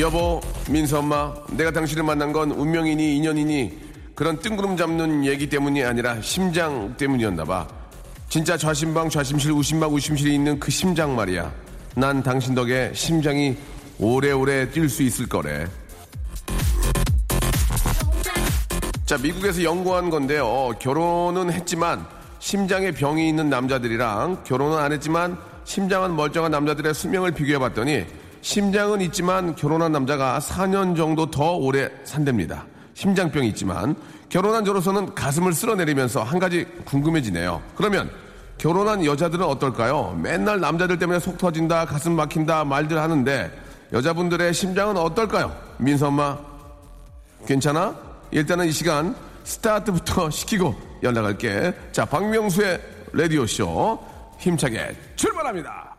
여보, 민서 엄마, 내가 당신을 만난 건 운명이니 인연이니 그런 뜬구름 잡는 얘기 때문이 아니라 심장 때문이었나 봐. 진짜 좌심방 좌심실 우심방 우심실이 있는 그 심장 말이야. 난 당신 덕에 심장이 오래오래 뛸 수 있을 거래. 자, 미국에서 연구한 건데요. 결혼은 했지만 심장에 병이 있는 남자들이랑 결혼은 안 했지만 심장은 멀쩡한 남자들의 수명을 비교해 봤더니 심장은 있지만 결혼한 남자가 4년 정도 더 오래 산답니다. 심장병이 있지만 결혼한 저로서는 가슴을 쓸어내리면서 한 가지 궁금해지네요. 그러면 결혼한 여자들은 어떨까요? 맨날 남자들 때문에 속 터진다, 가슴 막힌다 말들 하는데 여자분들의 심장은 어떨까요? 민서 엄마 괜찮아? 일단은 이 시간 스타트부터 시키고 연락할게. 자, 박명수의 라디오쇼 힘차게 출발합니다.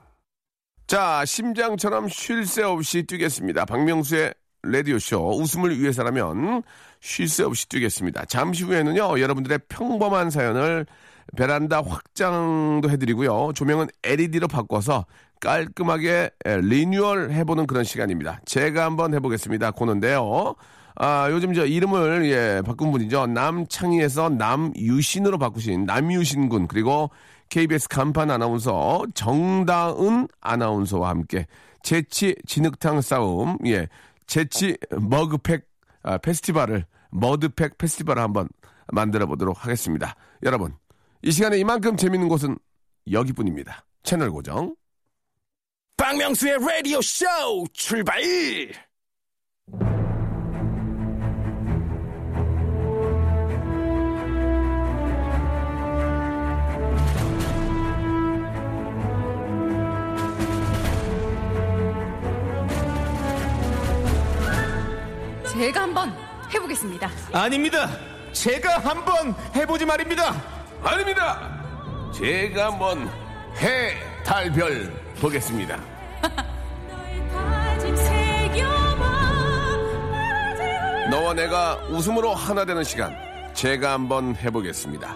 자, 심장처럼 쉴 새 없이 뛰겠습니다. 박명수의 라디오쇼 웃음을 위해서라면 쉴 새 없이 뛰겠습니다. 잠시 후에는요, 여러분들의 평범한 사연을 베란다 확장도 해드리고요. 조명은 LED로 바꿔서 깔끔하게 리뉴얼 해보는 그런 시간입니다. 제가 한번 해보겠습니다. 코너인데요. 아, 요즘 저 이름을 예, 바꾼 분이죠. 남창희에서 남유신으로 바꾸신 남유신 군 그리고 KBS 간판 아나운서 정다은 아나운서와 함께 재치 진흙탕 싸움 예 재치 머그팩 아, 페스티벌을 머드팩 페스티벌을 한번 만들어 보도록 하겠습니다. 여러분 이 시간에 이만큼 재밌는 곳은 여기뿐입니다. 채널 고정. 박명수의 라디오 쇼 출발! 제가 한번 해보겠습니다. 아닙니다. 제가 한번 해보지 말입니다. 아닙니다. 제가 한번 해 달별 보겠습니다. 너와 내가 웃음으로 하나 되는 시간 제가 한번 해보겠습니다.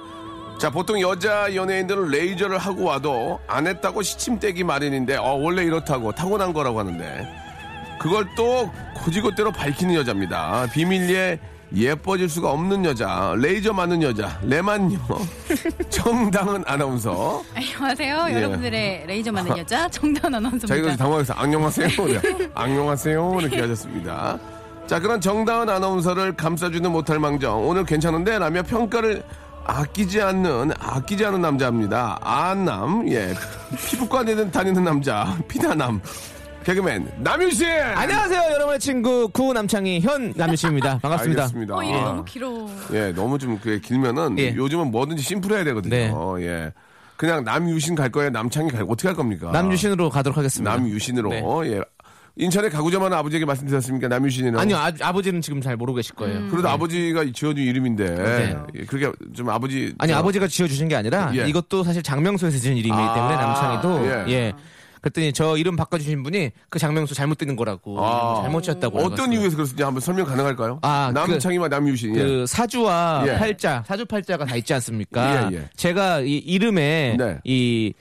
자 보통 여자 연예인들은 레이저를 하고 와도 안 했다고 시침 떼기 마련인데 어, 원래 이렇다고 타고난 거라고 하는데 그걸 또 고지고대로 밝히는 여자입니다. 비밀리에 예뻐질 수가 없는 여자, 레이저 맞는 여자, 레만요. 정당은 아나운서. 안녕하세요. 예. 여러분들의 레이저 맞는 여자 정다은 아나운서입니다. 자기가 당황해서 안녕하세요. 네. 안녕하세요. 이렇게 하셨습니다. 자, 그런 정다은 아나운서를 감싸주는 못할 망정. 오늘 괜찮은데? 라며 평가를 아끼지 않는, 아끼지 않은 남자입니다. 아남, 예. 피부과 다니는 남자, 피다남. 개그맨, 남유씨! 안녕하세요, 여러분의 친구 구 남창희 현 남유씨입니다. 반갑습니다. 알겠습니다. 어, 이름 너무 길어. 예, 너무 좀 그게 길면은 예. 요즘은 뭐든지 심플해야 되거든요. 네. 예. 그냥 남유신 갈 거예요? 남창이 갈 어떻게 할 겁니까? 남유신으로 가도록 하겠습니다. 남유신으로. 네. 예. 인천에 가고자마는 아버지에게 말씀드렸습니까? 남유신이라고. 아니요, 아, 버지는 지금 잘 모르고 계실 거예요. 그래도 아버지가 지어준 이름인데. 네. 예, 그렇게 좀 아버지. 아니, 저- 아버지가 지어주신 게 아니라 예. 이것도 사실 장명수에서 지은 이름이기 아, 때문에 남창희도 예. 예. 그랬더니 저 이름 바꿔주신 분이 그 장명수 잘못 뜨는 거라고 아. 잘못 지었다고 어떤 그래가지고. 이유에서 그렇습니까? 한번 설명 가능할까요? 아, 남창희와 남유신. 예. 그 사주와 예. 팔자, 사주 팔자가 다 있지 않습니까? 예, 예. 제가 이 이름에 네. 이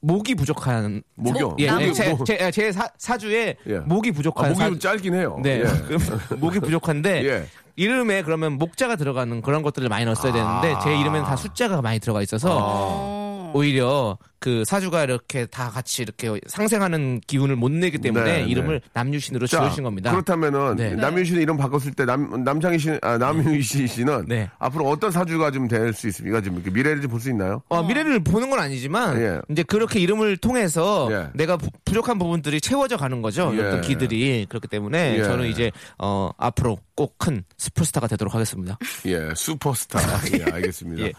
목이 부족한 목이요? 예, 목이 예, 제, 뭐- 제, 제 사, 사주에 예. 목이 아, 부족한 목이 사- 좀 짧긴 해요. 네. 예. 목이 부족한데 예. 이름에 그러면 목자가 들어가는 그런 것들을 많이 넣었어야 되는데 제 이름에는 다 숫자가 많이 들어가 있어서 아. 오히려 그 사주가 이렇게 다 같이 이렇게 상생하는 기운을 못 내기 때문에 네, 네. 이름을 남유신으로 자, 지으신 겁니다. 그렇다면은 네. 씨는 이름 바꿨을 때 남, 남창희 씨, 아, 남윤 씨는 네. 앞으로 어떤 사주가 좀 될 수 있습니까? 좀 이렇게 미래를 좀 볼 수 있나요? 어, 미래를 보는 건 아니지만 예. 이제 그렇게 이름을 통해서 예. 내가 부, 부족한 부분들이 채워져 가는 거죠. 예. 어떤 기들이 그렇기 때문에 예. 저는 이제 어, 앞으로 꼭 큰 슈퍼스타가 되도록 하겠습니다. 예, 슈퍼스타. 예, 알겠습니다. 예.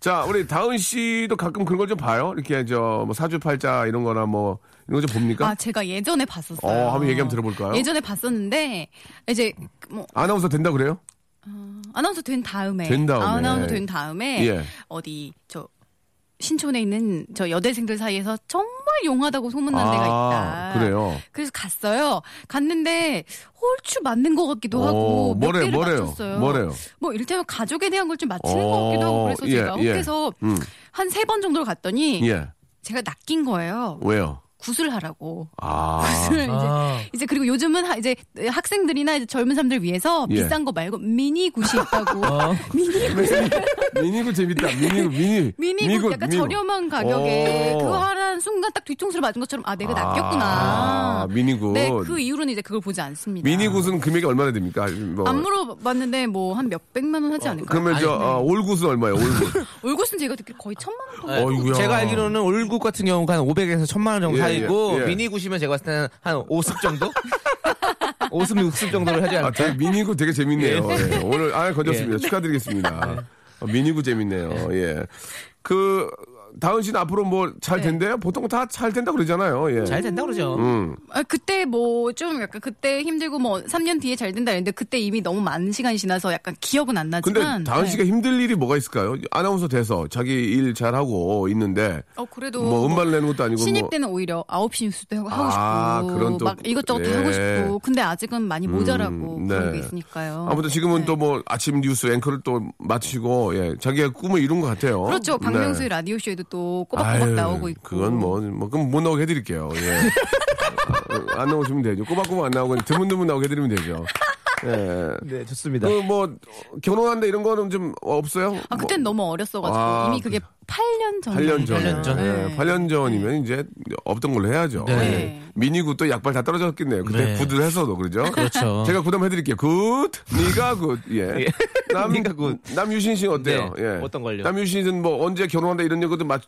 자, 우리 다은 씨도 가끔 그런 걸 좀 봐요? 이렇게 저, 뭐 사주팔자 이런 거나 뭐, 이런 거 좀 봅니까? 아, 제가 예전에 봤었어요. 어, 한번 얘기 한번 들어볼까요? 예전에 봤었는데 이제 뭐 아나운서 된다 그래요? 아나운서 된 다음에 된 다음에. 아나운서 된 다음에 예. 어디 저 신촌에 있는 저 여대생들 사이에서 정말 용하다고 소문난 데가 있다. 아, 그래요? 그래서 갔어요. 갔는데 얼추 맞는 것 같기도 하고 어, 몇 뭐래요, 개를 뭐래요? 맞췄어요. 뭐래요? 뭐 이를테면 가족에 대한 걸 좀 맞히는 어, 것 같기도 하고 그래서 예, 제가 예. 혹해서 음. 한세 번 정도를 갔더니 예. 제가 낚인 거예요. 왜요? 굿을 하라고. 아. 굿을 이제 이제 그리고 요즘은 하- 이제 학생들이나 이제 젊은 사람들 위해서 예. 비싼 거 말고 미니 굿이 있다고. 어. 미니 굿. 미니굿 재밌다. 미니굿, 미니. 미니 굿, 굿 약간 미니 굿. 저렴한 가격에 오. 그거 하라는 순간 딱 뒤통수를 맞은 것처럼 아 내가 아, 낚였구나. 미니 굿. 네, 그 이후로는 이제 그걸 보지 않습니다. 미니 굿은 금액이 얼마나 됩니까? 뭐. 안 물어봤는데 뭐 한 몇백만 원 하지 않을까요? 그러면 저, 어, 올굿은 얼마예요, 올굿? 올굿은 제가 듣기 거의 천만 원 정도. 어이구야. 제가 알기로는 올국 같은 경우가 한 500에서 1000만 원 정도 예, 사이 고 예, 예. 미니굿이면 제가 봤을 때는 한 50 정도? 50, 60 정도를 하지 아, 않을까? 되게 미니구 되게 재밌네요. 예. 오늘, 아, 건졌습니다. 예. 축하드리겠습니다. 어, 미니구 재밌네요. 예. 그, 다은 씨는 앞으로 뭐잘 네. 된대요? 보통 다 잘 된다 그러잖아요. 예. 잘 된다 그러죠. 음. 아, 그때 뭐 좀 약간 그때 힘들고 뭐 3년 뒤에 잘 된다 했는데 그때 이미 너무 많은 시간이 지나서 약간 기억은 안 근데 나지만. 다은 씨가 네. 힘들 일이 뭐가 있을까요? 아나운서 돼서 자기 일 잘하고 있는데 어 그래도 뭐 음반 내는 것도 아니고 신입 뭐 때는 오히려 9시 뉴스도 하고 아, 싶고 그런 또- 막 이것저것 예. 다 하고 싶고 근데 아직은 많이 모자라고 음, 그런 네. 게 있으니까요. 아무튼 지금은 네. 또 뭐 아침 뉴스 앵커를 또 맡으시고 예, 자기의 꿈을 이룬 것 같아요. 그렇죠. 박명수의 네. 라디오 쇼에도 또 꼬박꼬박 아유, 나오고 있고. 그건 뭐, 뭐 그럼 못 나오게 해드릴게요. 예. 어, 안 나오시면 되죠. 꼬박꼬박 안 나오고 드문드문 나오게 해드리면 되죠. 예. 네, 좋습니다. 그 뭐 결혼한다 이런 거는 좀 없어요? 아 그땐 너무 어렸어가지고 아, 이미 그게 8년 전. 8년 전. 8년 전. 예, 8년 전이면 이제 없던 걸로 해야죠. 네. 예. 미니굿 또 약발 다 떨어졌겠네요. 그때 네. 굿을 했어도 그러죠. 그렇죠. 제가 부담 해드릴게요. 굿, 미니 굿. 예. 남, 미니 굿. 남유신 씨 어때요? 네, 예. 어떤 걸요? 남유신 씨는 뭐 언제 결혼한다 이런 얘기도 맞,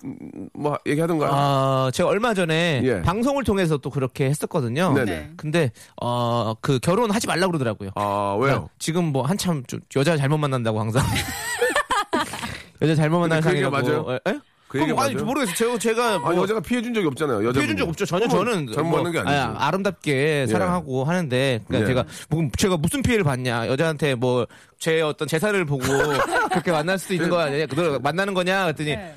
뭐 얘기하던가요? 아, 제가 얼마 전에 예. 방송을 통해서 또 그렇게 했었거든요. 네네. 네. 근데 어, 그 결혼하지 말라 그러더라고요. 아, 왜요? 지금 뭐 한참 좀 여자 잘못 만난다고 항상. 여자 잘못 만나는 근데 그 상이라고. 맞아요? 에? 에? 그 그럼 아니, 맞아요? 모르겠어요. 제가 제가 뭐 아, 여자가 피해 준 적이 없잖아요. 여자 피해 준 적 없죠. 전혀 저는 잘못 뭐, 만난 게 아니죠. 아니, 아름답게 사랑하고 하는데 그러니까 예. 제가 뭐 제가 무슨 피해를 받냐 여자한테 뭐 제 어떤 재산을 보고 그렇게 만날 수도 있는 거 아니냐 너 만나는 거냐 그랬더니 네.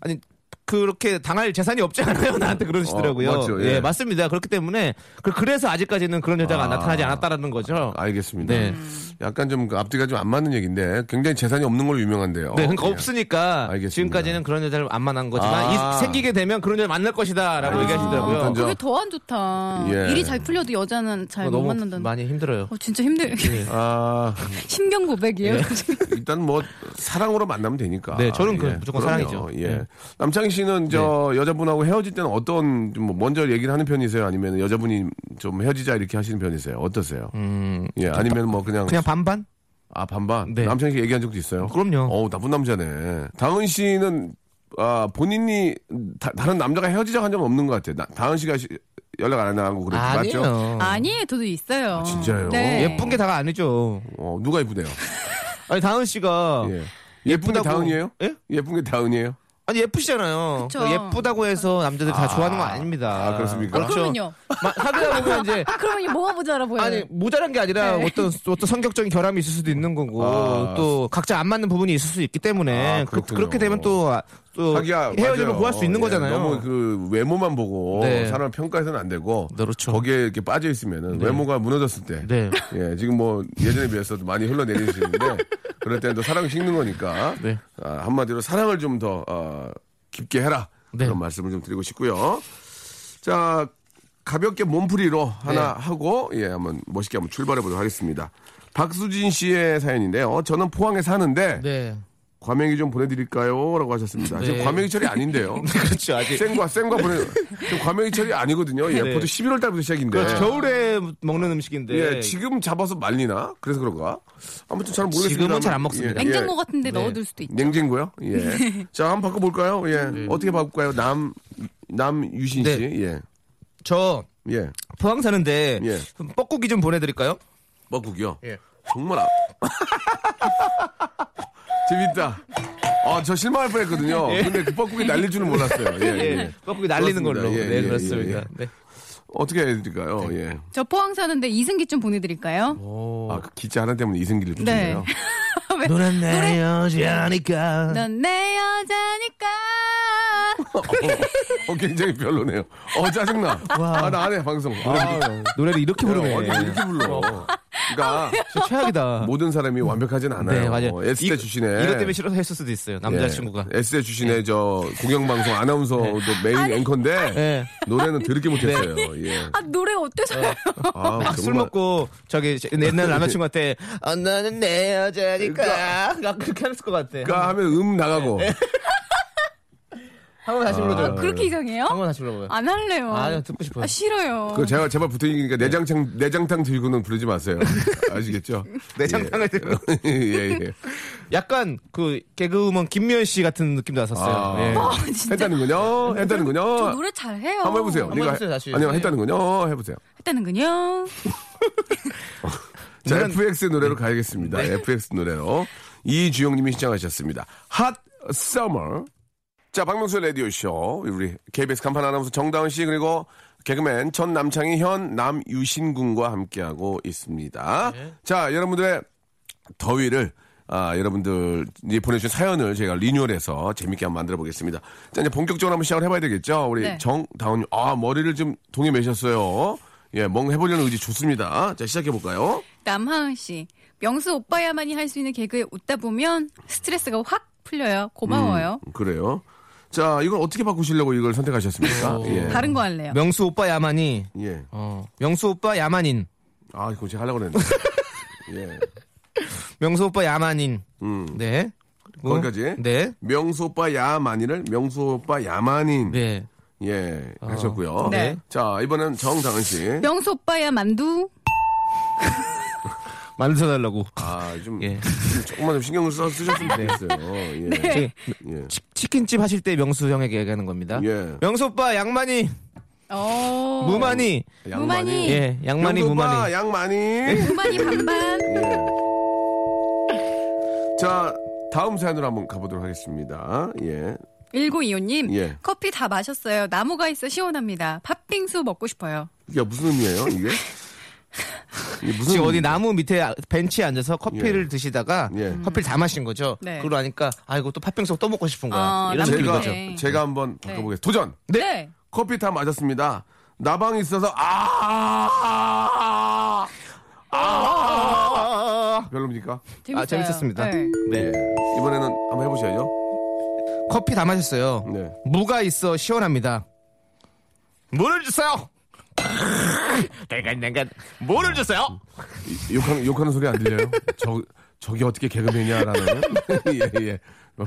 아니 그렇게 당할 재산이 없지 않아요 나한테 그러시더라고요. 어, 맞죠, 예. 예. 맞습니다. 그렇기 때문에 그- 그래서 아직까지는 그런 여자가 아. 나타나지 않았다라는 거죠. 알겠습니다. 네. 약간 좀그 앞뒤가 좀 안 맞는 얘기인데 굉장히 재산이 없는 걸로 유명한데요. 네, 그러니까 예. 없으니까 알겠습니다. 지금까지는 그런 여자를 안 만난 거지만 아. 이- 생기게 되면 그런 여자 만날 것이다라고. 얘기하시더라고요. 저- 그게 더 안 좋다. 예. 일이 잘 풀려도 여자는 잘못 너무 만난다는. 많이 힘들어요. 어, 진짜 힘들. 아, 신경 고백이에요. 일단 뭐 사랑으로 만나면 되니까. 네, 저는 그 무조건 그럼요. 사랑이죠. 예. 네. 남창희 씨는 저 여자분하고 헤어질 때는 어떤 좀뭐 먼저 얘기를 하는 편이세요? 아니면 여자분이 좀 헤어지자 이렇게 하시는 편이세요? 어떠세요? 음, 예, 아니면 뭐 그냥 그냥 반반? 아 반반. 네. 남창희 씨 얘기한 적도 있어요? 그럼요. 어우 나쁜 남자네. 다은 씨는 아 본인이 다, 른 남자가 헤어지자 한 적은 없는 것 같아요. 나- 다은 씨가 시- 연락 안 하고 그랬죠. 맞죠? 아니에요. 아니에요, 저도 있어요. 진짜요? 네. 예쁜 게 다가 아니죠. 어, 누가 예쁘대요? 아니 다은 씨가 예. 예쁜 게 예쁘다고- 다은이에요? 예? 예쁜 게 다은이에요? 아니 예쁘시잖아요. 그쵸. 그 예쁘다고 해서 남자들이 다 좋아하는 건 아닙니다. 아, 그렇습니까? 아, 그러면요. 마- 사귀다 보면 이제 그러면 뭐가 모자라 보여요? 아니 모자란 게 아니라 네. 어떤 어떤 성격적인 결함이 있을 수도 있는 거고 아. 또 각자 안 맞는 부분이 있을 수 있기 때문에 아, 그. 렇게 되면 또, 아, 또 헤어짐을 맞아요. 구할 수 있는 예, 거잖아요. 너무 그 외모만 보고 네. 사람을 평가해서는 안 되고 그렇죠. 거기에 이렇게 빠져 있으면은 외모가 무너졌을 때 네. 예, 지금 뭐 예전에 비해서도 많이 흘러내리시는데 그럴 때는 또 사랑이 식는 거니까 네. 아, 한마디로 사랑을 좀 더 어, 깊게 해라 네. 그런 말씀을 좀 드리고 싶고요. 자 가볍게 몸풀이로 하나 네. 하고 예 한번 멋있게 한번 출발해 보도록 하겠습니다. 박수진 씨의 사연인데요. 저는 포항에 사는데 네. 과메기 좀 보내드릴까요? 라고 하셨습니다. 지금 네. 과메기 철이 아닌데요. 그렇죠. 아직 생과, 생과 보내, 지금 과메기 철이 아니거든요. 예, 네. 보통 11월 달부터 시작인데. 그렇죠. 겨울에 먹는 음식인데 예, 지금 잡아서 말리나? 그래서 그런가? 아무튼 잘 모르겠습니다. 지금은 잘 안 먹습니다. 냉장고 같은 데 네. 넣어둘 수도 있죠. 냉장고요? 예. 자, 한번 바꿔볼까요? 예. 어떻게 바꿀까요? 남, 남유신 씨. 네. 예. 저 예. 포항 사는데 예. 뻐꾸기 좀 보내드릴까요? 뻐국이요? 예. 정말 아... 재밌다. 아, 저 실망할 뻔 했거든요. 근데 그 뻐국이 날릴 줄은 몰랐어요. 예, 예, 예. 뻐꾸기 날리는 그렇습니다. 걸로. 예, 네, 예, 그렇습니다. 예, 예. 네. 어떻게 해드릴까요? 예. 저 포항 사는데 이승기 좀 보내드릴까요? 아, 그 기자 하나 때문에 이승기를 네. 붙이네요. 왜? 너는 내 여자니까. 넌 내 여자니까. 어, 굉장히 별로네요. 어, 짜증나. 아, 나 안 해, 방송. 아, 노래를 이렇게 부르네. 어, 이렇게 불러. 그러니까 진짜 최악이다. 모든 사람이 완벽하진 않아요. 네, 맞아요. S대 이- 출신에. 이것 때문에 싫어서 했을 수도 있어요. 남자친구가. 예, S대 출신의 저 공영방송 아나운서도 메인 앵커인데 예. 노래는 더럽게 못했어요. 예. 아 노래 어때서요? 아, 막 술. 먹고 저기 옛날 남자친구한테 아, 나는 내 여자니까 막 그렇게 했을 것 같아. 까 하면 음 나가고. 한번 다시 불러줘요. 아, 그렇게 이상해요? 한 번 다시 불러봐요. 안 할래요. 아, 듣고 싶어요. 아, 싫어요. 그 제가 제발 부탁이니까 내장탕 내장탕 들고는 부르지 마세요. 아시겠죠? 내장탕을 들고. 예, 예. 예. 약간 그 개그우먼 김미연 씨 같은 느낌도 났었어요. 아. 예. 했다는군요. 저 했다는군요. 노래 잘해요. 한번 해보세요. 한번 해보세요, 다시. 아니요 네. 했다는군요. 해보세요. 했다는군요. 자, 노래는- FX 노래로 가야겠습니다. FX 노래로 이주영님이 시청하셨습니다. Hot Summer. 자, 박명수 라디오 쇼 우리 KBS 간판 아나운서 정다은 씨 그리고 개그맨 전 남창희 현 남유신 군과 함께하고 있습니다. 자, 여러분들의 더위를 아, 여러분들이 보내주신 사연을 제가 리뉴얼해서 재밌게 한번 만들어 보겠습니다. 자, 이제 본격적으로 한번 시작을 해봐야 되겠죠? 우리 네. 정다운, 아, 머리를 좀 동해 매셨어요. 예, 멍 해보려는 의지 좋습니다. 자, 시작해볼까요? 남하은 씨. 명수 오빠야만이 할 수 있는 개그에 웃다 보면 스트레스가 확 풀려요. 고마워요. 음, 그래요. 자, 이걸 어떻게 바꾸시려고 이걸 선택하셨습니까? 예. 다른 거 할래요. 명수 오빠 야만이 예. 어, 명수 오빠 야만인. 아, 이거 제가 하려고 그랬는데. 예. 명수 오빠 야만인. 음. 네. 그리고- 거기까지? 네. 명수 오빠 야만인을 명수 오빠 야만인. 네. 예. 하셨고요. 네. 자, 이번엔 정다은 씨. 명수 오빠야 만두. 만들어달라고. 아, 좀, 예. 좀 조금만 좀 신경을 써 쓰셨으면 좋겠어요. 예. 저기 예. 치- 치킨집 하실 때 명수 형에게 얘기하는 겁니다. 예. 명수 오빠 양만이 어. 무만이 무만이. 예 양만이 명수 오빠 무만이 양만이. 무만이 반반. 예. 자, 다음 사연으로 한번 가보도록 하겠습니다. 예. 1925님. 예. 커피 다 마셨어요. 나무가 있어 시원합니다. 팥빙수 먹고 싶어요. 이게 무슨 의미예요, 이게? 무슨 지금 어디 나무 밑에 아- 벤치에 앉아서 커피를 예. 드시다가 예. 커피를 다 마신 거죠. 네. 그러고 나니까 아이고 또 팥빙수 또 먹고 싶은 거야. 아, 이런. 거죠. 네. 제가 한번 바꿔보겠습니다. 도전! 네. 네. 커피 다 마셨습니다. 나방이 있어서, 아, 아, 별로입니까? 재밌어요. 아, 재밌었습니다. 네. 네. 예. 이번에는 한번 해보셔야죠. 커피 다 마셨어요. 네. 무가 있어 시원합니다. 물을 주세요. 내가 내가 물을 주세요. 이- 욕하는, 욕하는 소리 안 들려요? 저, 저기 어떻게 개그맨이야라는. 예, 예.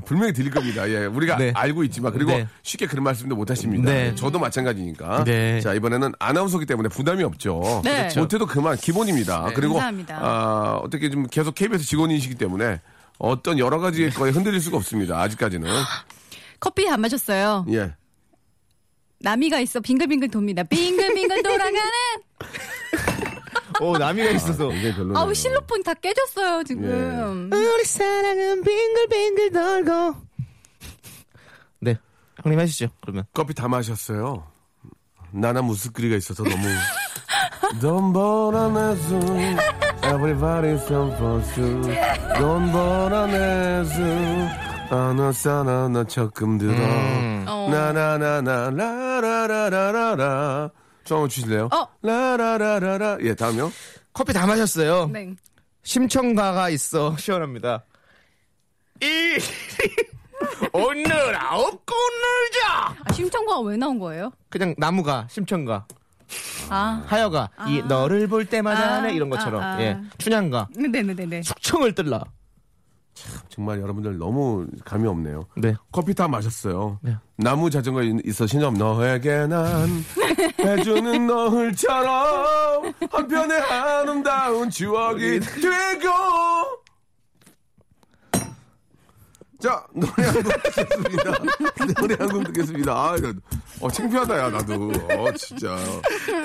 분명히 들릴 겁니다. 예. 우리가 네. 알고 있지만, 그리고 네. 쉽게 그런 말씀도 못 하십니다. 네. 저도 마찬가지니까. 네. 자, 이번에는 아나운서기 때문에 부담이 없죠. 네. 그렇죠. 못해도 그만, 기본입니다. 그리고, 감사합니다. 아, 어떻게 좀 계속 KBS 직원이시기 때문에 어떤 여러 가지 거에 흔들릴 수가 없습니다. 아직까지는. 커피 다 마셨어요. 예. 나미가 있어 빙글빙글 돕니다. 빙글빙글 돌아가는. 오 나미가 있어서. 별로네요. 아우 실로폰 다 깨졌어요 지금. 우리 사랑은 빙글빙글 돌고. 네, 형님 하시죠. 그러면. 커피 다 마셨어요. 나나 무스크리가 있어서 너무. Don't 버라네스 Everybody's supposed to Don't 버라네스 아나사나나 적금 들어 어. 나나나나 라라라라라라 저 한번 주실래요? 어. 라라라라라 예 다음요 커피 다 마셨어요. 네. 심청가가 있어 시원합니다. 이 오늘 아홉 고 놀자. 아, 심청구가 왜 나온 거예요? 그냥 나무가 심청가 아. 하여가 이 너를 볼 때마다 아, 하네 이런 것처럼 아, 아. 예 춘향가 네네네네. 숙청을 뜰라 참 정말 여러분들 너무 감이 없네요. 네. 커피 다 마셨어요. 네. 나무 자전거 에 있어 신점 너에게 난 해주는 너울처럼 한편의 아름다운 추억이 되고 자 노래 한 곡 듣겠습니다. 노래 한 곡 듣겠습니다. 아, 나- 어 창피하다 야 나도. 어 진짜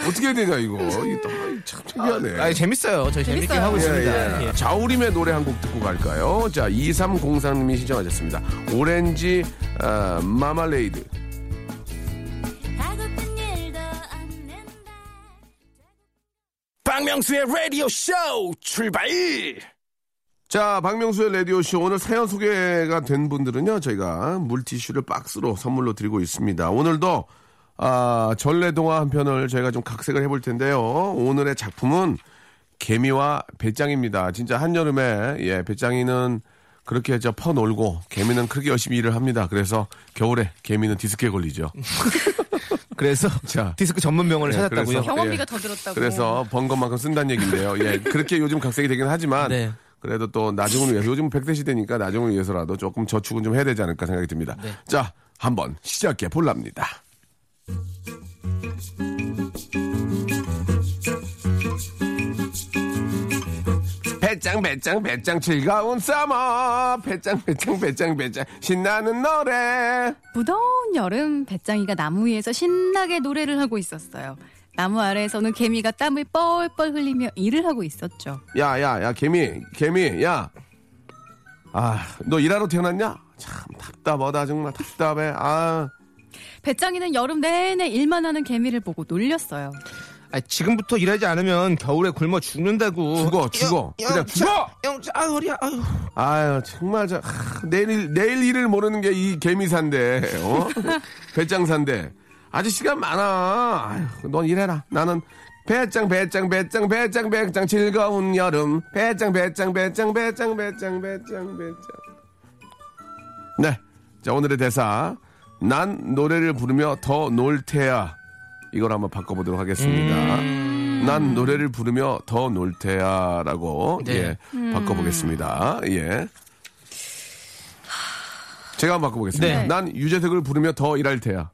어떻게 해야 되냐 이거. 또, 아이, 참 창피하네. 아, 재밌어요. 저희 재밌게 재밌어요. 하고 있습니다. 예, 예. 예. 자우림의 노래 한 곡 듣고 갈까요? 자, 2303님이 신청하셨습니다. 오렌지 어, 마말레이드. 박명수의 라디오 쇼 출발! 자, 박명수의 라디오쇼 오늘 사연 소개가 된 분들은요, 저희가 물티슈를 박스로 선물로 드리고 있습니다. 오늘도, 아, 전래동화 한 편을 저희가 좀 각색을 해볼 텐데요. 오늘의 작품은 개미와 배짱입니다. 진짜 한여름에, 예, 배짱이는 그렇게 저 퍼놀고, 개미는 그렇게 열심히 일을 합니다. 그래서 겨울에 개미는 디스크에 걸리죠. 그래서 자. 디스크 전문 병원을 네, 찾았다고요. 그래서- 경험비가 예. 더 들었다고. 그래서 번 것만큼 쓴다는 얘기인데요. 예, 그렇게 요즘 각색이 되긴 하지만 네. 그래도 또 나중을 위해서 요즘 100대 시대니까 나중을 위해서라도 조금 저축은 좀 해야 되지 않을까 생각이 듭니다. 네. 자, 한번 시작해 볼랍니다. 베짱 베짱 베짱 즐거운 summer 베짱 베짱 베짱 베짱 신나는 노래 무더운 여름 베짱이가 나무 위에서 신나게 노래를 하고 있었어요. 나무 아래에서는 개미가 땀을 뻘뻘 흘리며 일을 하고 있었죠. 야, 야, 야, 개미, 개미, 야. 아, 너 일하러 태어났냐? 참 답답하다, 정말 답답해. 아, 베짱이는 여름 내내 일만 하는 개미를 보고 놀렸어요. 아, 지금부터 일하지 않으면 겨울에 굶어 죽는다고. 죽어, 죽어. 그냥 죽어! 영, 아, 허리야. 아유. 아유, 정말 저, 하, 내일, 일- 내일 일을 모르는 게 이 개미산데, 어? 배짱산데. 아직 시간 많아. 아유, 넌 일해라. 나는 배짱, 배짱, 배짱, 배짱, 배짱, 즐거운 여름. 배짱, 배짱, 배짱, 배짱, 배짱, 배짱, 배짱. 네. 자, 오늘의 대사. 난 노래를 부르며 더 놀 테야. 이걸 한번 바꿔보도록 하겠습니다. 난 노래를 부르며 더 놀 테야. 라고, 네. 예, 바꿔보겠습니다. 예. 제가 한번 바꿔보겠습니다. 네. 난 유재석을 부르며 더 일할 테야.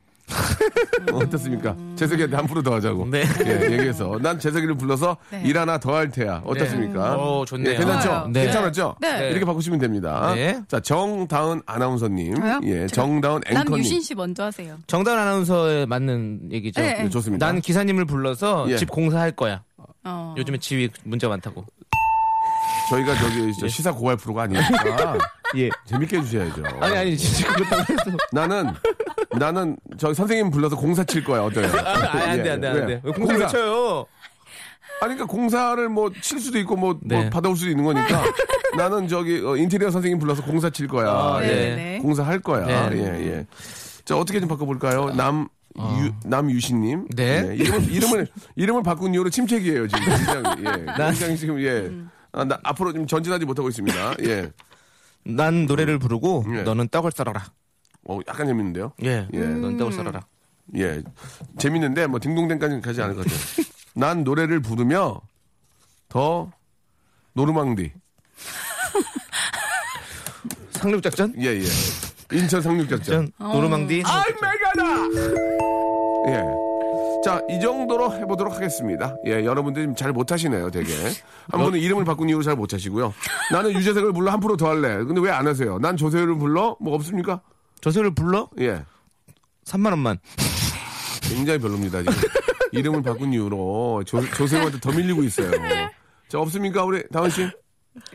어떻습니까? 재석이한테 한 프로 더 하자고. 네. 예, 얘기해서. 난 재석이를 불러서 네. 일 하나 더 할 테야. 어떻습니까? 오, 좋네요. 예, 괜찮죠? 네. 괜찮았죠? 네. 이렇게 바꾸시면 됩니다. 네. 자, 정다은 아나운서님. 저요? 예, 정다은 난 앵커님. 유신 씨 먼저 하세요. 정다은 아나운서에 맞는 얘기죠. 네. 네, 좋습니다. 난 기사님을 불러서 예. 집 공사할 거야. 어. 요즘에 집이 문제 많다고. 저희가 저기 저 시사 고할 프로가 아니니까 예. 재밌게 해주셔야죠. 아니, 아니, 진짜 그렇다고 해서. 나는 나는 저 선생님 불러서 공사 칠 거야. 어때요? 아, 안 돼, 안 돼, 안 돼. 왜 쳐요? 아니, 그러니까 공사를 뭐 칠 수도 있고 뭐, 뭐 네. 받아올 수도 있는 거니까 나는 저기 어, 인테리어 선생님 불러서 공사 칠 거야. 아, 예. 네, 네. 공사 할 거야. 네. 예, 예. 자, 어떻게 좀 바꿔볼까요? 남, 유, 남유신님. 네. 예, 이름을, 이름을, 이름을 바꾼 이후로 침체기예요, 지금. 굉장히, 예. 굉장히 지금, 예. 아, 나 앞으로 좀 전진하지 못하고 있습니다. 예. 난 노래를 부르고 예. 너는 떡을 썰어라. 어, 약간 재밌는데요? 예. 예. 넌 떡을 썰어라. 예. 재밌는데, 뭐, 딩동댕까지는 가지 않을 것 같아요. 난 노래를 부르며 더 노르망디. 상륙작전? 예, 예. 인천 상륙작전. 전 노르망디. 아이, 메가다! 예. 자, 이 정도로 해보도록 하겠습니다. 예, 여러분들이 좀잘 못하시네요, 되게. 한 분은 이름을 바꾼 이후로 잘 못하시고요. 나는 유재석을 불러 한 프로 더 할래. 근데 왜 안 하세요? 난 조세호를 불러? 뭐 없습니까? 저소를 불러? 예. 3만 원만. 굉장히 별로입니다, 지금. 이름을 바꾼 이후로 조, 조세호한테 더 밀리고 있어요. 자, 없습니까, 우리 다은 씨?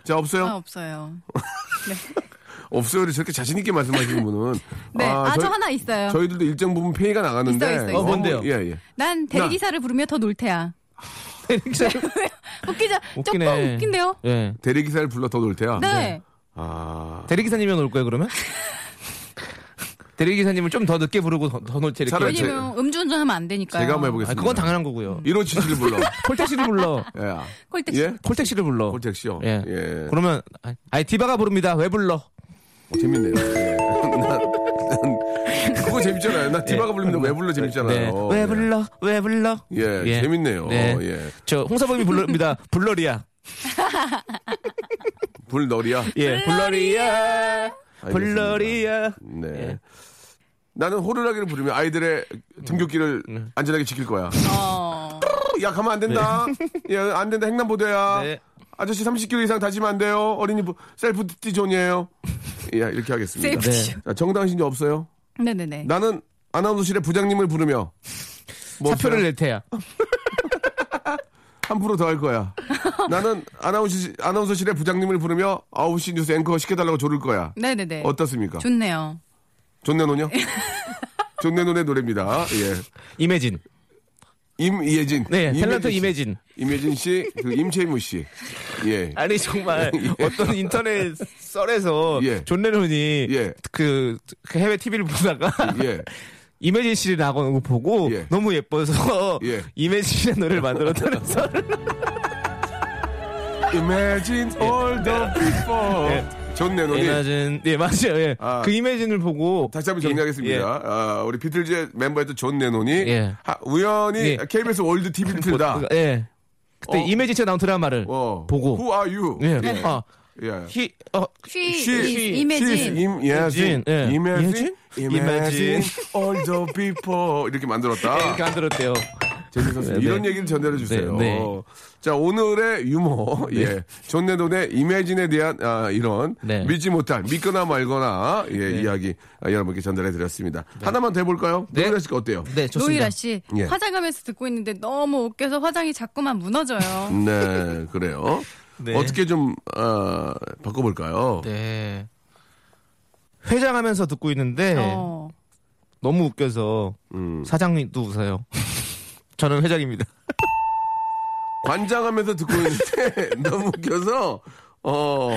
자, 없어요? 아, 없어요. 없어요를 저렇게 자신 있게 말씀하시는 분은. 네. 아, 저 저희- 하나 있어요. 저희들도 일정 부분 페이가 나갔는데. 있어요, 있어요, 있어요. 어, 뭔데요? 예, 예. 난 대리기사를 부르며 더놀 테야. 웃기죠? 웃기네. 조금 웃긴데요? 예. 대리기사를 불러 더놀 테야. 네. 아. 대리기사님이 올 거예요, 그러면? 대리기사님을 좀 더 늦게 부르고 더, 더 놀지. 이렇게. 차라리 제- 왜냐면 음주운전 하면 안 되니까요. 제가 한번 아, 해보겠습니다. 그건 당연한 거고요. 1577을 불러. 콜택시를 불러. 예. 콜택시. 예? 콜택시를 불러. 콜택시요? 예. 예. 그러면 아니 디바가 부릅니다. 왜 불러? 어, 재밌네요. 예. 난, 난 그거 재밌잖아요. 나 디바가 부르면 왜 불러 재밌잖아요. 네. 왜 불러? 왜 불러? 예, 예. 재밌네요. 네. 예. 저 홍사범이 불러입니다. 불러리야. 불너리야. 예, 블러리야, 블러리야. 네. 예. 나는 호루라기를 부르면 아이들의 등굣길을 음. 안전하게 지킬 거야. 어. 야, 가면 안 된다. 야, 안 된다. 횡단보도야. 네. 아저씨 30km 이상 타시면 안 돼요. 어린이 부- 셀프티 존이에요. 야, 이렇게 하겠습니다. 네. 자, 정당한 신지 없어요? 네네네. 나는 아나운서실의 부장님을 부르며 뭐 사표를? 낼 테야. 한 프로 더할 거야. 나는 아나운서, 아나운서실의 부장님을 부르며 9시 뉴스 앵커 시켜달라고 조를 거야. 네네네. 어떻습니까? 좋네요. 존 레논이요? 존 레논의 노래입니다. 예. Imagine. 임예진. 네, 탤런트 씨. Imagine. 임예진 씨, 그 임채무 씨. 예. 아니 정말 어떤 인터넷 썰에서 예. 존 레논이 예. 그, 그 해외 TV를 보다가 예. 임예진 씨를 나오는 거 보고 예. 너무 예뻐서 예. 임예진 씨의 노래를 만들었다는 썰. Imagine all the people. 예. 존 레논이 Imagine 예 맞아요. 예. 아. 그 임예진을 보고 다시 한번 정리하겠습니다. 예. 아, 우리 비틀즈의 멤버였던 존 레논이 예. 하- 우연히 예. KBS 월드 TV를 틀다. 뭐, 예. 그때 어. 임예진 씨가 나온 드라마를 어. 보고 Who are you? 예. 예. 아, 예. He, 어, She, She- is She's imagine. imagine. 예. Imagine. Imagine? Imagine all the people. 이렇게 만들었다. 이렇게 만들었대요. 재밌었어요. 네, 이런 네. 얘기를 전달해 주세요. 네, 네. 자, 오늘의 유머. 예. 존 레논의 Imagine에 대한 아, 이런 네. 믿지 못할 믿거나 말거나 예, 이야기 아, 여러분께 전달해 드렸습니다. 하나만 더 해볼까요? 네. 노래라 씨가 어때요? 네, 좋습니다. 노이라 씨 예. 화장하면서 듣고 있는데 너무 웃겨서 화장이 자꾸만 무너져요. 네, 그래요. 네. 어떻게 좀 아, 바꿔볼까요? 네. 회장하면서 듣고 있는데 어. 너무 웃겨서 음. 사장님도 웃어요. 저는 회장입니다. 관장하면서 듣고 있는데 너무 웃겨서 어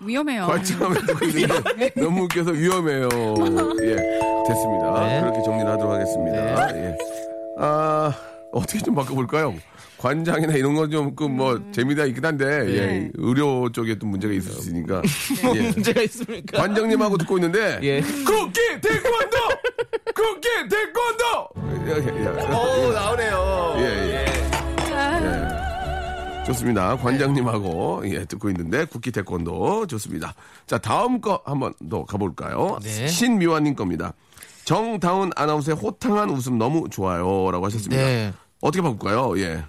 위험해요. 관장하면서 듣고 있는데 너무 웃겨서 위험해요. 예, 됐습니다. 네. 그렇게 정리를 하도록 하겠습니다. 예. 아 어떻게 좀 바꿔볼까요? 관장이나 이런 건 좀 그뭐 재미가 있긴 한데 예, 의료 쪽에 또 문제가 있을 수 있으니까 뭐 예. 문제가 있습니까? 관장님하고 듣고 있는데 예. 쿠키 태권도 쿠키 태권도 예, 예, 예. 오 나오네요. 예, 예. 예. 좋습니다. 관장님하고 예, 듣고 있는데 국기 태권도 좋습니다. 자 다음 거 한번 더 가볼까요? 네. 신미화님 겁니다. 정다운 아나운서의 호탕한 웃음 너무 좋아요라고 하셨습니다. 네. 어떻게 바꿀까요? 예.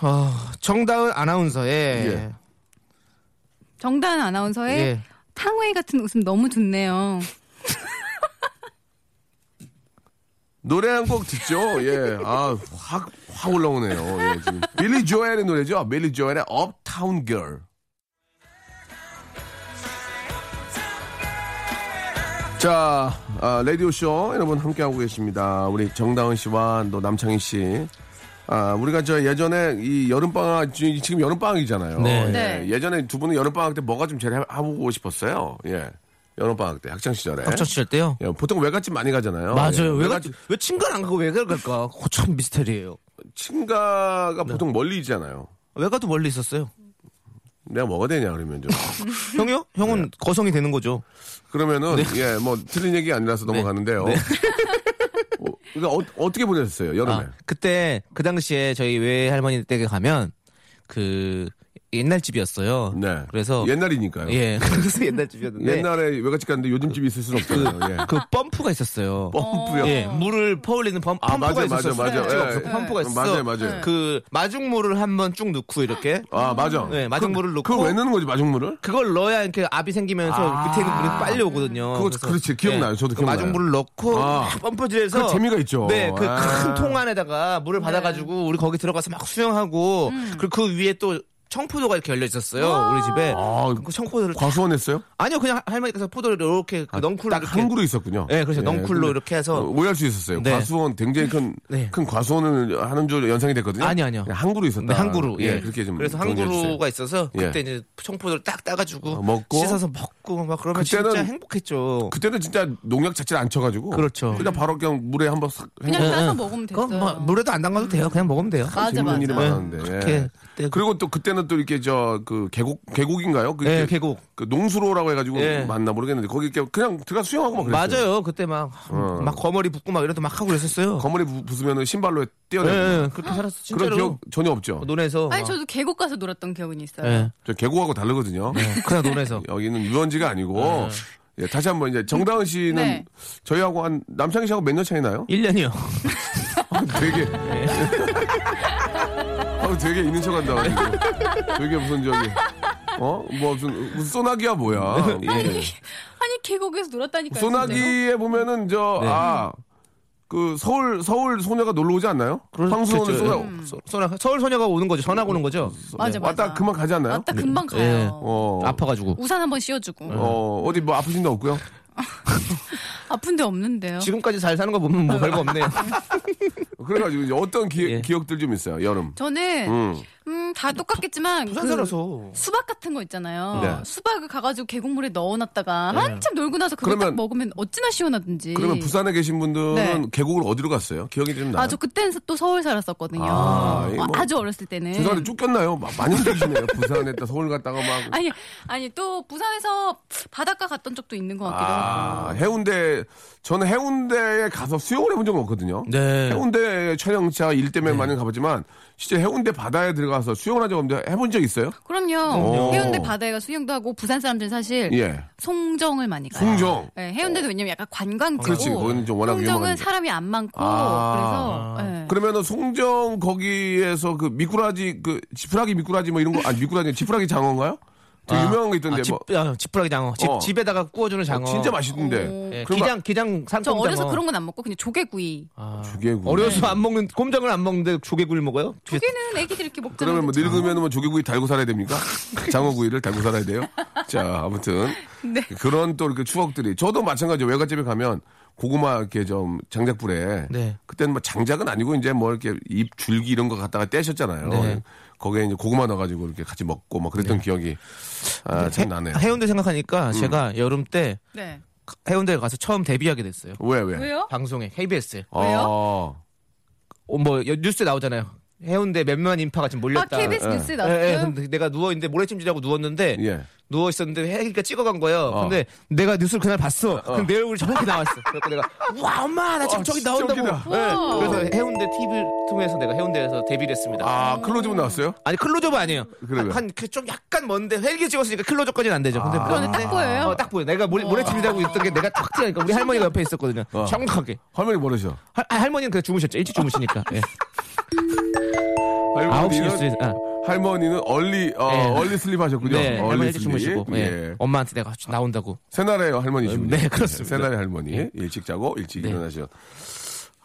어, 정다은 아나운서의 예. 정다은 아나운서의 예. 탕웨이 같은 웃음 너무 좋네요. 노래 한 곡 듣죠. 예. 아, 확, 확 올라오네요. 예, 지금. 빌리 조엘의 노래죠. 빌리 조엘의 Uptown Girl. 자, 아, 라디오쇼 여러분 함께하고 계십니다. 우리 정다은 씨와 또 남창희 씨. 아, 우리가 저 예전에 이 여름방학, 지- 지금 여름방학이잖아요. 네. 예. 네. 예 전에 두 분은 여름방학 때 뭐가 좀 제일 해- 해보고 싶었어요. 예. 여름방학 때, 학창시절에. 학창 시절 때요. 예, 보통 외갓집 많이 가잖아요. 맞아요. 예, 왜, 외갓집 가, 왜 친구를 안 가고 왜 갈까? 그거 참 미스터리예요. 친가가 네. 보통 멀리 있잖아요. 외가도 멀리 있었어요. 내가 뭐가 되냐 그러면 좀. 형이요? 형은 네. 거성이 되는 거죠. 그러면은 예뭐 틀린 얘기 아니라서 넘어가는데요. 네. 어, 그러니까 어, 떻게 보내셨어요 여름에? 아, 그때 그 당시에 저희 외할머니 댁에 가면 그 옛날 집이었어요. 네. 그래서 옛날이니까요. 예. 그래서 옛날 집이었는데 옛날에 외갓집 갔는데 요즘 집이 있을 수는 없잖아요. 예. 그 펌프가 있었어요. 펌프요. 예, 물을 퍼올리는 펌, 아 펌프가 맞아 맞아 있었어요. 맞아. 네. 예. 그 펌프가 있었어. 맞아요 맞아요. 그 마중물을 한번 쭉 넣고 이렇게 아 맞아. 네, 마중물을 넣고 그걸 왜 넣는 거지 마중물을? 그걸 넣어야 이렇게 압이 생기면서 아. 밑에 있는 물이 빨리 오거든요. 그거 그렇지, 기억나요. 저도 그 기억나요. 마중물을 넣고 아. 펌프질해서 그 재미가 있죠. 네, 그 아. 큰통 안에다가 물을 받아가지고 우리 거기 들어가서 막 수영하고 그리고 그 위에 또 청포도가 이렇게 열려 있었어요 우리 집에. 아, 그 청포도를 과수원했어요? 아니요 그냥 할머니 께서 포도를 이렇게 그 넝쿨로 아, 딱 이렇게 한 그루 있었군요. 네, 그래서 넝쿨로 근데 이렇게 해서 어, 오해할 수 있었어요. 네. 과수원 굉장히 큰, 네. 큰 과수원을 하는 줄 연상이 됐거든요. 아니요, 아니요. 그냥 한 그루 있었다. 네, 한 그루. 예. 그렇게 좀. 그래서 한. 그루가 있어서 예. 그때 이제 청포도를 딱 따가지고 어, 먹고? 씻어서 먹고 막 그러면 그때는 진짜 행복했죠. 그때는 진짜 농약 자체를 안 쳐가지고. 그렇죠. 그냥 바로 그냥 물에 한번 싹. 그냥 예, 따서 예. 먹으면 됐어요. 그건 뭐 물에도 안 담가도 돼요. 그냥 먹으면 돼요. 맞아 재밌는 맞아. 일이 많았는데. 예. 그렇게 그리고 또 그때는 가면은 또 이렇게 저 그 계곡 계곡인가요? 그 네, 이렇게 계곡. 그 농수로라고 해가지고 예. 맞나 모르겠는데 거기 이렇게 그냥 들어가 서 수영하고 막 그랬어요. 맞아요. 그때 막, 막 거머리 붓고 막 이런 데막 하고 그랬었어요. 거머리 부- 부수면은 신발로 예, 뛰어내고 예, 그렇게 살았어. 진짜로. 그런 기억 전혀 없죠. 논에서. 아니 막- 저도 계곡 가서 놀았던 기억은 있어요. 예. 저 계곡하고 다르거든요. 예, 그냥 논에서. 여기는 유원지가 아니고 예, 다시 한번 이제 정다은 씨는 네. 저희하고 한 남창희 씨하고 몇 년 차이 나요? 1년이요. 되게 아, 되게 있는 척 한다. 지금. 되게 무슨 저기 어? 뭐 무슨 무슨 소나기야 뭐야? 예. 아니 계곡에서 놀았다니까요. 진짜로. 소나기에 보면은 저 아. 그 서울 서울 소녀가 놀러 오지 않나요? 황수원. 소녀 음. 소- 소나, 서울 소녀가 오는 거죠. 전화 오는 거죠. 맞아 맞아. 왔다 그만 가지 않나요? 왔다 금방 가요. 예. 어. 아파가지고. 우산 한번 씌워주고. 어, 어디 뭐 아프신 데 없고요? 아픈 데 없는데요. 지금까지 잘 사는 거 보면 뭐 별거 없네요. 그래가지고 이제 어떤 기, 예. 기억들 좀 있어요, 여름. 저는 음. 음, 다 똑같겠지만 부산 그 살아서. 수박 같은 거 있잖아요. 네. 수박을 가가지고 계곡물에 넣어놨다가 한참 놀고 나서 그걸 그러면- 딱 먹으면 어찌나 시원하든지. 그러면 부산에 계신 분들은 네. 계곡을 어디로 갔어요? 기억이 좀 나요? 아, 저 그때는 또 서울 살았었거든요. 아, 이 뭐- 아주 어렸을 때는. 죄송한데 쫓겼나요? 마- 많이 힘드시네요. 부산에 다 서울 갔다가 막. 아니, 아니, 또 부산에서 바닷가 갔던 적도 있는 것 같기도 아, 하고. 해운대, 저는 해운대에 가서 수영을 해본 적은 없거든요. 네. 해운대 촬영차 일 때문에 많이 가봤지만, 진짜 해운대 바다에 들어가서 수영을 한 적 없는데 해본 적 있어요? 그럼요. 오. 해운대 바다에 가 수영도 하고 부산 사람들은 사실 예. 송정을 많이 가요. 송정. 네, 해운대도 왜냐면 약간 관광지고 그렇지, 거기는 좀 워낙 송정은. 사람이 안 많고 아. 그래서 네. 그러면은 송정 거기에서 그 미꾸라지, 그 지푸라기 미꾸라지 뭐 이런 거, 아니 미꾸라지, 지푸라기 장어인가요? 되게 유명한 거 있던데. 아, 집, 뭐. 아, 지푸라기 장어. 집, 어. 집에다가 구워주는 장어. 진짜 맛있던데. 오. 예, 그럼 기장, 기장 저 어려서 장어. 그런 건 안 먹고 그냥 조개구이. 아, 조개구이. 어려서 안 먹는, 곰장을 안 먹는데 조개구이를 먹어요? 조개는 애기들 이렇게 먹잖아요. 그러면 뭐 늙으면 뭐 조개구이 달고 살아야 됩니까? 장어구이를 달고 살아야 돼요? 자, 아무튼. 네. 그런 또 이렇게 추억들이. 저도 마찬가지 로 외갓집에 가면 고구마 이렇게 좀 장작불에. 네. 그때는 뭐 장작은 아니고 이제 뭐 이렇게 잎 줄기 이런 거 갖다가 떼셨잖아요. 네. 거기에 이제 고구마 넣어가지고 이렇게 같이 먹고 뭐 그랬던 기억이 아, 참 나네요. 음. 해운대 생각하니까 제가 여름 때 네. 해운대에 가서 처음 데뷔하게 됐어요. 왜, 왜? 왜요? 방송에, KBS에. 왜요? 어, 어, 뭐, 여- 뉴스에 나오잖아요. 해운대 몇몇 인파가 지금 아, 몰렸다. KBS 예. 뉴스에 예, 예, 나왔어요? 근데 내가 누워 있는데 모래찜질하고 누웠는데 예. 누워 있었는데 헬기가 찍어간 거예요. 어. 근데 내가 뉴스를 그날 봤어. 그럼 내 얼굴이 저렇게 나왔어. 그래서 내가 와 엄마 나 지금 아, 저기 나온다고. 우와. 그래서 해운대 TV 통해서 내가 해운대에서 데뷔를 했습니다. 아, 클로즈업 나왔어요? 아니 클로즈업 아니에요. 한좀 약간 먼데 헬기 찍었으니까 클로즈업까지는 안 되죠. 근데 아. 그런데 딱 보여요? 어, 딱 보여. 내가 모래 모래찜질하고 있던 게 내가 딱 찍으니까 우리 할머니가 옆에 있었거든요. 어. 정확하게. 화면이 모르셔. 할, 아, 할머니는 그냥 주무셨죠. 일찍 주무시니까. 예. 9시 할머니는, 뉴스에 아, 할머니는 early, 어, 네. early sleep 하셨군요. 네, early 일찍 주무시고. sleep. 예. 엄마한테 내가 나온다고. 새날에요 할머니시군요. 네, 그렇습니다. 새날의 할머니 일찍 자고 일찍 네. 일어나셔.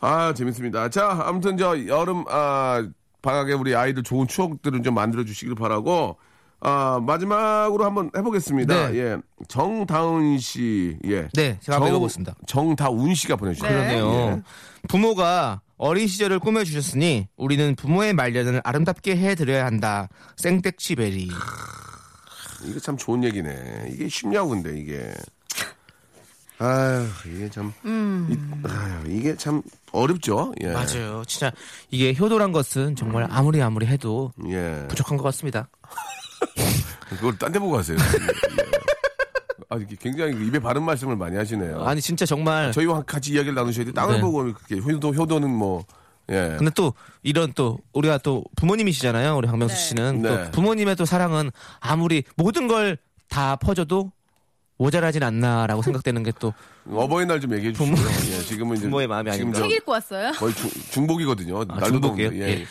아 재밌습니다. 자 아무튼 저 여름 아 방학에 우리 아이들 좋은 추억들을 좀 만들어 주시길 바라고. 아 마지막으로 한번 해보겠습니다. 네. 예 정다은 씨, 예. 네, 제가 한번 읽어보겠습니다. 정다운 씨가 보내주셨네요. 그러네요. 예. 부모가 어린 시절을 꾸며주셨으니 우리는 부모의 말년을 아름답게 해드려야 한다. 생떼치베리. 이게 참 좋은 얘기네. 이게 쉽냐고 근데 이게. 아유 이게 참. 이, 아유, 이게 참 어렵죠. 예. 맞아요. 진짜 이게 효도란 것은 정말 아무리 아무리 해도 예. 부족한 것 같습니다. 그걸 딴 데 보고 하세요. 예. 아, 이게 굉장히 입에 바른 말씀을 많이 하시네요. 아니 진짜 정말. 저희와 같이 이야기를 나누셔야 돼. 땅을 네. 보고 그렇게 효도, 효도는 뭐, 예. 근데 또 이런 또 우리가 또 부모님이시잖아요. 우리 박명수 네. 씨는 네. 또 부모님의 또 사랑은 아무리 모든 걸 다 퍼줘도 모자라진 않나라고 생각되는 게 또 어버이날 좀 얘기해 주시고요. 예, 지금은 이제. 부모의 마음이. 저책 읽고 왔어요? 거의 중, 중복이거든요. 아, 날도 중복이에요? 예. 예.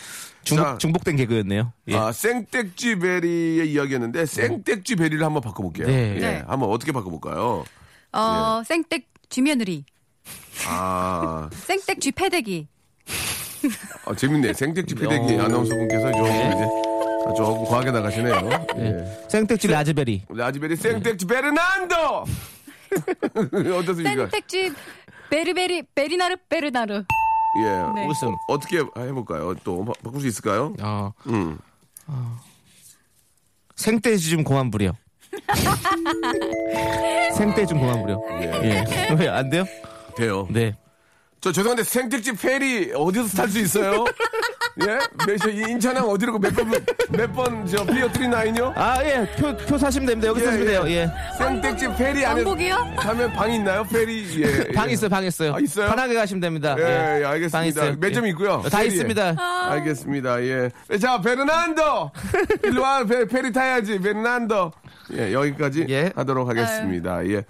중복, 자, 중복된 개그였네요. 예. 아, 생떼쥐 베리의 이야기였는데, 생떼쥐 베리를 한번 바꿔볼게요. 네. 예. 네. 한번 어떻게 바꿔볼까요? 어, 생떼 쥐며느리, 아, 생떼 쥐패대기. 아, 재밌네. 생떼쥐 패대기 어. 아나운서 분께서 좀 네. 이제 아, 조금 과하게 나가시네요. 예. 생떼치 라즈베리. 라즈베리 생떼쥐 베르난도! 어떻습니까? 생떼 쥐 베르베리 베리나르 베르나르. 예. 네. 웃음. 어 떻게 해볼까요? 또 바- 바꿀 수 있을까요? 어, 음. 생떼지 좀 그만 부려. 생떼 좀 그만 부려. 예. 예. 왜 안 돼요? 돼요. 네. 저 죄송한데 생택지 페리 어디서 탈 수 있어요? 예? 몇, 저 인천항 어디로 몇 번, 몇 번, 저, pier three nine이요? 아, 예. 표, 표 사시면 됩니다. 여기 예, 사시면 예. 돼요. 예. 생택지 페리 안에. 왕복이요? 가면 방 있나요? 페리, 예. 방 예. 있어요, 방 있어요. 아, 있어요? 편하게 가시면 됩니다. 예, 예, 방 알겠습니다. 있어요. 몇점 예. 있고요. 다 페리에. 있습니다. 알겠습니다. 예. 자, 베르난도! 일로 와, 페, 페리 타야지. 베르난도. 예, 여기까지 예. 하도록 하겠습니다. 예.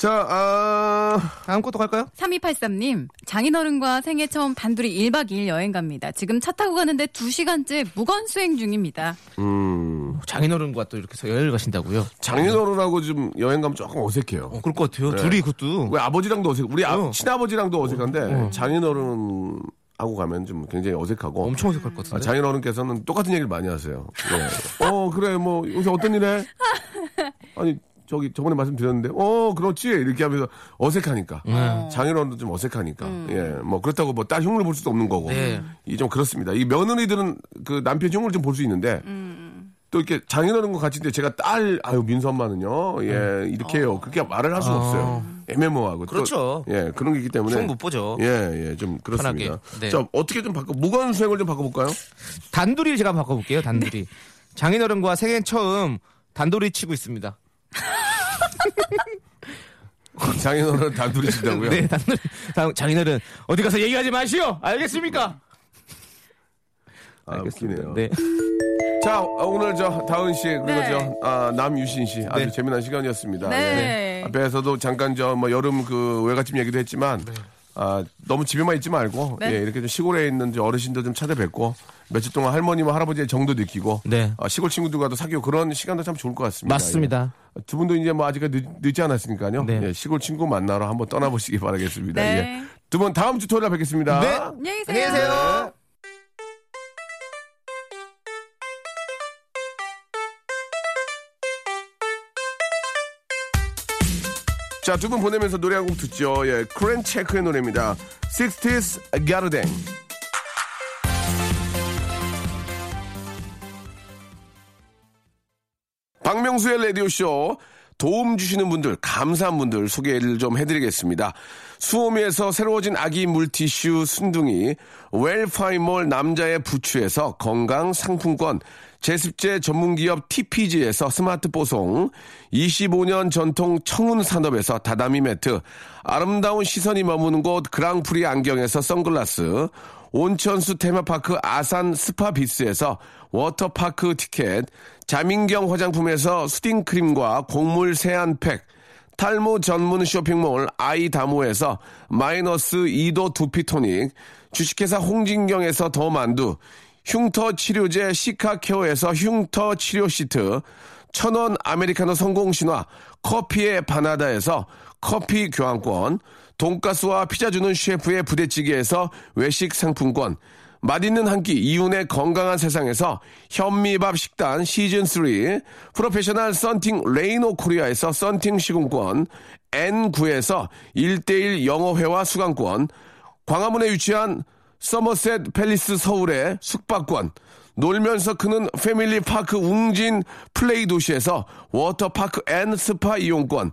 자, 아, 다음 것도 갈까요? 3283님, 장인어른과 생애 처음 단둘이 1박 2일 여행 갑니다. 지금 차 타고 가는데 2시간째 무건수행 중입니다. 음, 장인어른과 또 이렇게 해서 여행을 가시다고요? 장인어른하고 좀 여행 가면 조금 어색해요. 어, 그럴 것 같아요. 네. 둘이 그것도. 왜 아버지랑도 어색, 우리 아, 어. 친아버지랑도 어색한데, 장인어른 하고 가면 좀 굉장히 어색하고. 엄청 어색할 것 아, 같은데. 장인어른께서는 똑같은 얘기를 많이 하세요. 예. 어, 그래, 뭐, 요새 어떤 일 해? 아니, 저기, 저번에 말씀드렸는데, 어, 그렇지. 이렇게 하면서 어색하니까. 장인어른도 좀 어색하니까. 예, 뭐, 그렇다고 뭐, 딸 흉을 볼 수도 없는 거고. 네. 이좀 그렇습니다. 이 며느리들은 그 남편 흉을 좀 볼 수 있는데, 또 이렇게 장인어른과 같이 있는데 제가 딸, 아유, 민수 엄마는요, 예, 이렇게 해요. 그렇게 말을 할 수가 없어요. 애매모호하고. 또, 그렇죠. 예, 그런 게 있기 때문에. 흉못 보죠. 예, 예, 좀 그렇습니다. 네. 자, 어떻게 좀 바꿔, 무건 수행을 좀 바꿔볼까요? 단둘이 제가 바꿔볼게요. 단둘이. 장인어른과 생애 처음 단둘이 치고 있습니다. 장인어른 단둘이 친다고요? 네, 단둘이. 장- 장인어른 어디 가서 얘기하지 마시오. 알겠습니까? 아, 웃기네요. 네. 자, 어, 오늘 저 다은 씨 그리고 네. 저 아, 남유신 씨 아주 네. 재미난 시간이었습니다. 네. 예. 앞에서도 잠깐 저 뭐 여름 그 외갓집 얘기도 했지만 아, 너무 집에만 있지 말고 네. 예, 이렇게 좀 시골에 있는 저 어르신들 좀 찾아뵙고 며칠 동안 할머니와 할아버지의 정도 느끼고 네. 아, 시골 친구들과도 사귀고 그런 시간도 참 좋을 것 같습니다. 맞습니다. 예. 두 분도 이제 뭐 아직 늦, 늦지 않았으니까요. 네. 예, 시골 친구 만나러 한번 떠나보시기 바라겠습니다. 네. 예. 두분 다음 주 토요일에 뵙겠습니다. 네. 안녕히 계세요. 안녕히 계세요. 자, 두 분 보내면서 노래 한 곡 듣죠. 예, 크랜 체크의 노래입니다. 60s Garden. 박명수의 라디오쇼 도움 주시는 분들, 감사한 분들 소개를 좀 해드리겠습니다. 수오미에서 새로워진 아기 물티슈 순둥이, 웰파이몰 남자의 부추에서 건강 상품권, 제습제 전문기업 TPG에서 스마트 뽀송, 25년 전통 청운 산업에서 다다미 매트, 아름다운 시선이 머무는 곳 그랑프리 안경에서 선글라스, 온천수 테마파크 아산 스파비스에서 워터파크 티켓, 자민경 화장품에서 soothing 크림과 곡물 세안팩, 탈모 전문 쇼핑몰 아이다모에서 마이너스 2도 두피토닉, 주식회사 홍진경에서 더 만두, 흉터 치료제 시카케어에서 흉터 치료 시트, 천원 아메리카노 성공 신화 커피의 바나다에서 커피 교환권, 돈가스와 피자 주는 셰프의 부대찌개에서 외식 상품권, 맛있는 한 끼 이윤의 건강한 세상에서 현미밥 식단 시즌 3 프로페셔널 썬팅 레이노 코리아에서 썬팅 시공권 N9에서 1대1 영어회화 수강권 광화문에 위치한 서머셋 팰리스 서울의 숙박권 놀면서 크는 family park 웅진 플레이 도시에서 워터파크 and 스파 이용권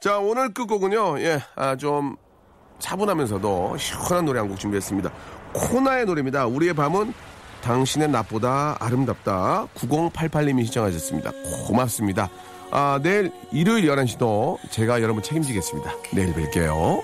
자, 오늘 끝곡은요, 예, 아, 좀 차분하면서도 시원한 노래 한 곡 준비했습니다. 코나의 노래입니다. 우리의 밤은 당신의 낮보다 아름답다. 9088님이 시청하셨습니다. 고맙습니다. 아, 내일 일요일 11시도 제가 여러분 책임지겠습니다. 내일 뵐게요.